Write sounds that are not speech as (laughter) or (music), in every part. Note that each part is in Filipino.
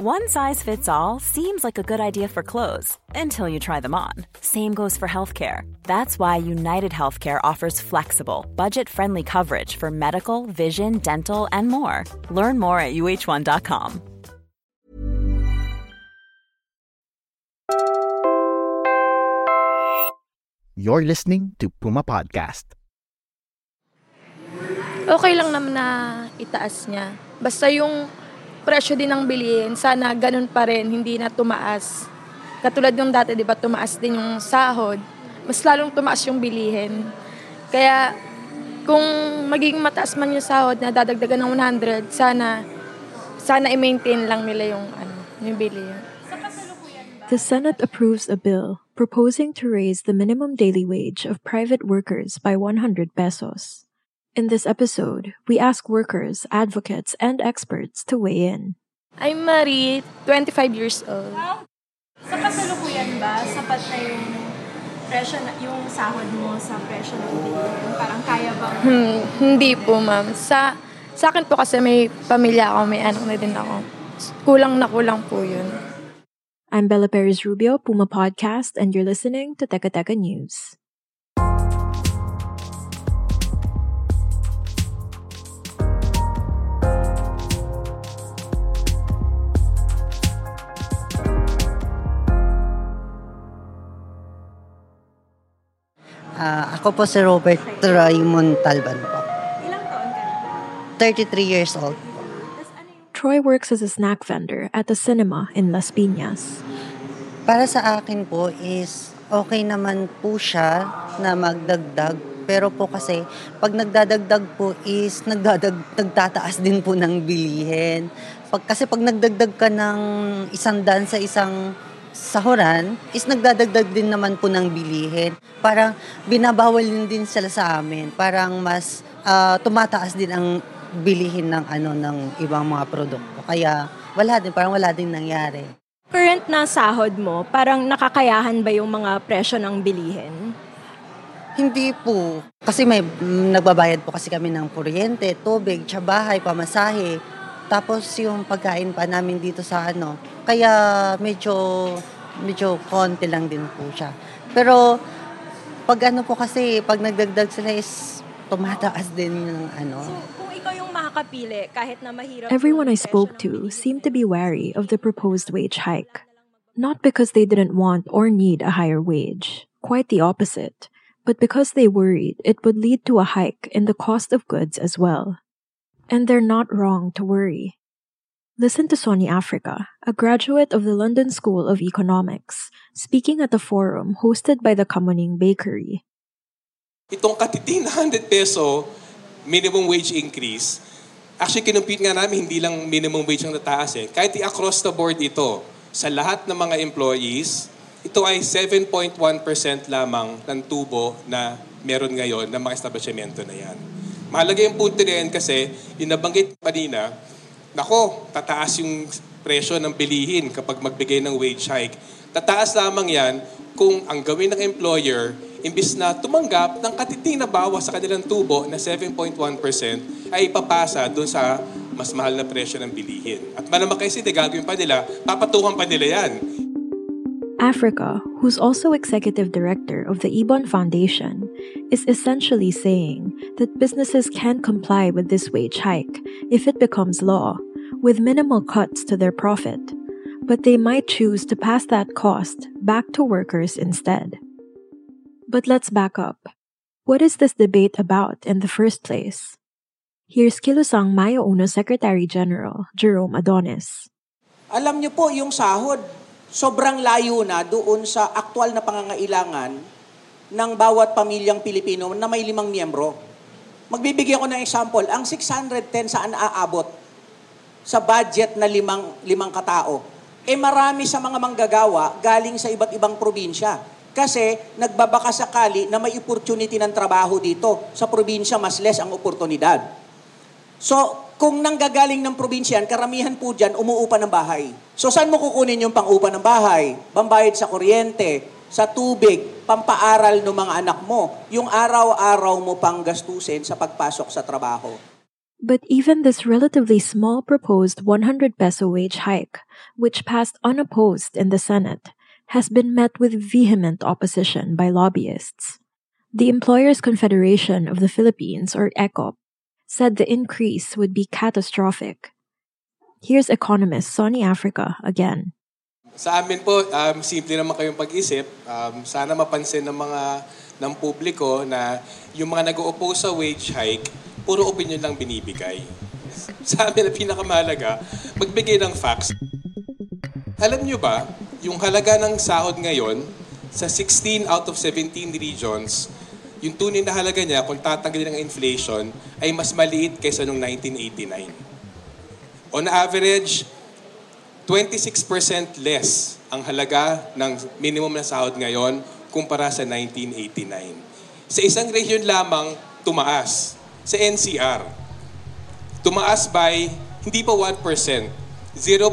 One size fits all seems like a good idea for clothes until you try them on. Same goes for healthcare. That's why United Healthcare offers flexible, budget friendly coverage for medical, vision, dental, and more. Learn more at uh1.com. You're listening to Puma Podcast. Okay lang naman na itaas niya. Basta yung presyo din ng bilihin, sana ganun pa rin, hindi na tumaas. Katulad yung dati, di ba, tumaas din yung sahod. Mas lalong tumaas yung bilihin. Kaya, kung magiging mataas man yung sahod na dadagdagan ng 100, sana, sana i-maintain lang nila yung, ano, yung bilihin. The Senate approves a bill proposing to raise the minimum daily wage of private workers by 100 pesos. In this episode, we ask workers, advocates, and experts to weigh in. I'm Marie, 25 years old. Sa kasalukuyan ba, sapat na yung presyo na, yung sahod mo sa presyo ng bilihin? Parang kaya ba? Hmm, hindi po, ma'am. Sa, sa akin po kasi may pamilya ako, may anak na din ako. Kulang na kulang po yun. I'm Bella Perez Rubio, Puma Podcast, and you're listening to Teka Teka News. Ako po si Robert Raymond Talban po. Ilang taon ka na? 33 years old. Troy works as a snack vendor at a cinema in Las Piñas. Para sa akin po is okay naman po siya na magdagdag. Pero po kasi pag nagdadagdag po is nagdadag, nagtataas din po ng bilihin. Pag, kasi pag nagdagdag ka ng isang dan sa isang sahuran, is nagdadagdag din naman po ng bilihin. Parang binabawal din sila sa amin. Parang mas ah, tumataas din ang bilihin ng ano ng ibang mga produkto. Kaya wala din, parang wala din nangyari. Current na sahod mo, parang nakakayahan ba yung mga presyo ng bilihin? Hindi po. Kasi may mm, nagbabayad po kasi kami ng kuryente, tubig, tsabahay, pamasahe. Tapos yung pagkain pa namin dito sa ano. Kaya medyo medyo konti lang din po siya. Pero pag ano po kasi, pag nagdagdag sila is tumataas din yung ano. So, kung ikaw yung makakapili, kahit na mahirap... Everyone I spoke to seemed to be wary of the proposed wage hike. Not because they didn't want or need a higher wage, quite the opposite, but because they worried it would lead to a hike in the cost of goods as well. And they're not wrong to worry. Listen to Sony Africa, a graduate of the London School of Economics, speaking at a forum hosted by the Kamuning Bakery. Itong katiting na 100 peso minimum wage increase, actually kinumpute nga namin hindi lang minimum wage ang tataas eh. Kahit i-across the board ito, sa lahat ng mga employees, ito ay 7.1% lamang ng tubo na meron ngayon ng mga establishmento na yan. Mahalaga yung punto na yan kasi yung nabanggit kanina, nako, tataas yung presyo ng bilihin kapag magbigay ng wage hike. Tataas lamang yan kung ang gawin ng employer, imbis na tumanggap ng katiting na bawas sa kanilang tubo na 7.1% ay ipapasa doon sa mas mahal na presyo ng bilihin. At malamang kasi di gagawin pa nila, papatukan pa nila yan. Africa, who's also executive director of the Ebon Foundation, is essentially saying that businesses can comply with this wage hike if it becomes law, with minimal cuts to their profit. But they might choose to pass that cost back to workers instead. But let's back up. What is this debate about in the first place? Here's Kilusang Mayo Uno Secretary General Jerome Adonis. Alam niyo po, yung sahod, sobrang layo na doon sa aktual na pangangailangan ng bawat pamilyang Pilipino na may limang miyembro. Magbibigay ako ng example, ang 610 saan aabot sa budget na limang, limang katao? Eh marami sa mga manggagawa galing sa iba't ibang probinsya. Kasi nagbabaka sakali na may opportunity ng trabaho dito. Sa probinsya, mas less ang oportunidad. So, kung nanggagaling ng probinsya, yan, karamihan po dyan, umuupa ng bahay. So, saan mo kukunin yung pang-upa ng bahay? Pambayad sa kuryente, sa tubig, pampaaral ng mga anak mo, yung araw-araw mo pang gastusin sa pagpasok sa trabaho. But even this relatively small proposed 100 peso wage hike, which passed unopposed in the Senate, has been met with vehement opposition by lobbyists. The Employers Confederation of the Philippines, or ECOP, said the increase would be catastrophic. Here's economist Sonny Africa again. Sa amin po, um, simple naman kayong pag-isip. Um, sana mapansin ng mga ng publiko na yung mga nag-oppose sa wage hike, puro opinion lang binibigay. (laughs) Sa amin, ang pinakamahalaga, magbigay ng facts. Alam nyo ba, yung halaga ng sahod ngayon, sa 16 out of 17 regions, yung tunay na halaga niya, kung tatanggalin ng inflation, ay mas maliit kaysa noong 1989. On average, 26% less ang halaga ng minimum na sahod ngayon kumpara sa 1989. Sa isang region lamang, tumaas. Sa NCR, tumaas by hindi pa 1%. 0.7%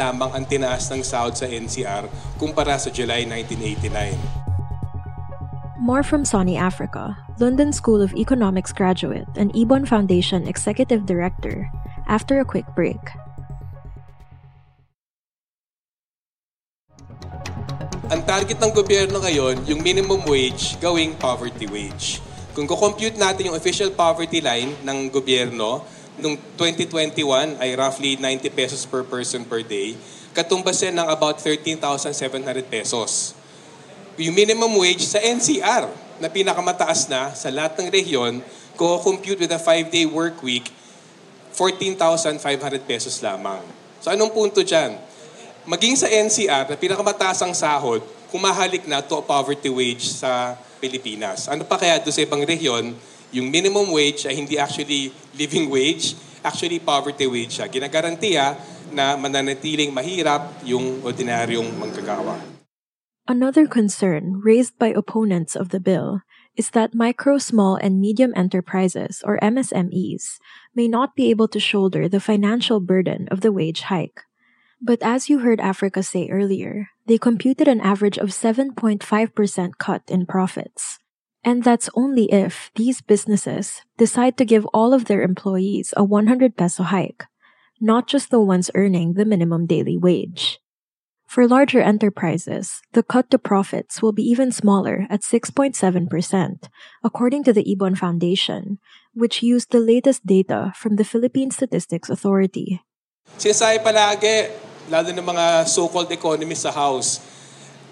lamang ang tinaas ng sahod sa NCR kumpara sa July 1989. More from Sony Africa, London School of Economics graduate and Ebon Foundation Executive Director, after a quick break. Ang target ng gobyerno ngayon, yung minimum wage gawing poverty wage. Kung ko-compute natin yung official poverty line ng gobyerno, noong 2021 ay roughly 90 pesos per person per day, katumbasin ng about 13,700 pesos. Yung minimum wage sa NCR, na pinakamataas na sa lahat ng rehiyon, ko-compute with a 5-day work week, 14,500 pesos lamang. So anong punto dyan? Maging sa NCR, na pinakamataas ang sahod, kumahalik na to poverty wage sa Pilipinas. Ano pa kaya doon sa ibang rehiyon, yung minimum wage ay hindi actually living wage, actually poverty wage siya. Ginagarantiya na mananatiling mahirap yung ordinaryong manggagawa. Another concern raised by opponents of the bill is that micro, small, and medium enterprises, or MSMEs, may not be able to shoulder the financial burden of the wage hike. But as you heard Africa say earlier, they computed an average of 7.5% cut in profits. And that's only if these businesses decide to give all of their employees a 100 peso hike, not just the ones earning the minimum daily wage. For larger enterprises, the cut to profits will be even smaller at 6.7%, according to the Ibon Foundation, which used the latest data from the Philippine Statistics Authority. Sinasabi palagi, lalo ng mga so-called economists sa House,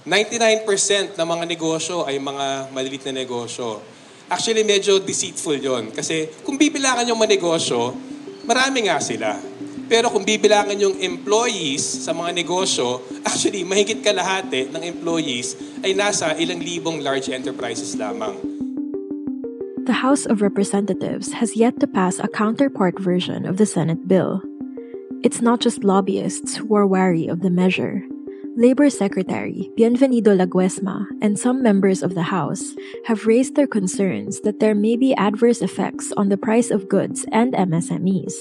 99% ng mga negosyo ay mga maliliit na negosyo. Actually, medyo deceitful yon Kasi kung bibilangan yung mga negosyo, marami nga sila. Pero kung bibilangan yung employees sa mga negosyo, (laughs) actually, mahigit kalahati ng employees ay nasa ilang libong large enterprises lamang. The House of Representatives has yet to pass a counterpart version of the Senate bill. It's not just lobbyists who are wary of the measure. Labor Secretary Bienvenido Laguesma and some members of the House have raised their concerns that there may be adverse effects on the price of goods and MSMEs.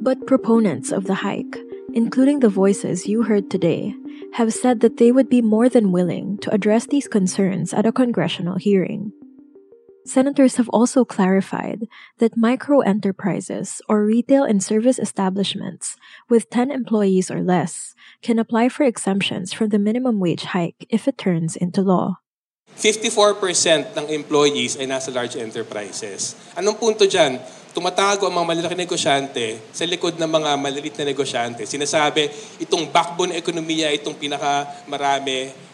But proponents of the hike, including the voices you heard today, have said that they would be more than willing to address these concerns at a congressional hearing. Senators have also clarified that micro enterprises or retail and service establishments with 10 employees or less can apply for exemptions from the minimum wage hike if it turns into law. 54% ng employees ay nasa large enterprises. Anong punto dyan? tumatago ang mga malalaking negosyante sa likod ng mga maliliit na negosyante. Sinasabi, itong backbone ekonomiya, itong pinakamarami.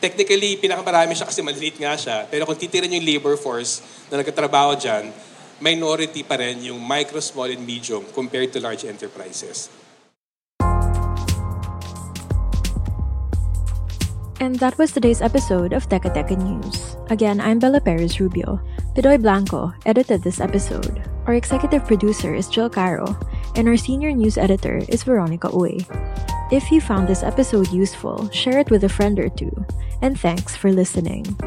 Technically, pinakamarami siya kasi maliliit nga siya. Pero kung titirin yung labor force na nagkatrabaho dyan, minority pa rin yung micro, small, and medium compared to large enterprises. And that was today's episode of Teka Teka News. Again, I'm Bella Perez Rubio. Pidoy Blanco edited this episode. Our executive producer is Jill Caro, and our senior news editor is Veronica Uy. If you found this episode useful, share it with a friend or two. And thanks for listening.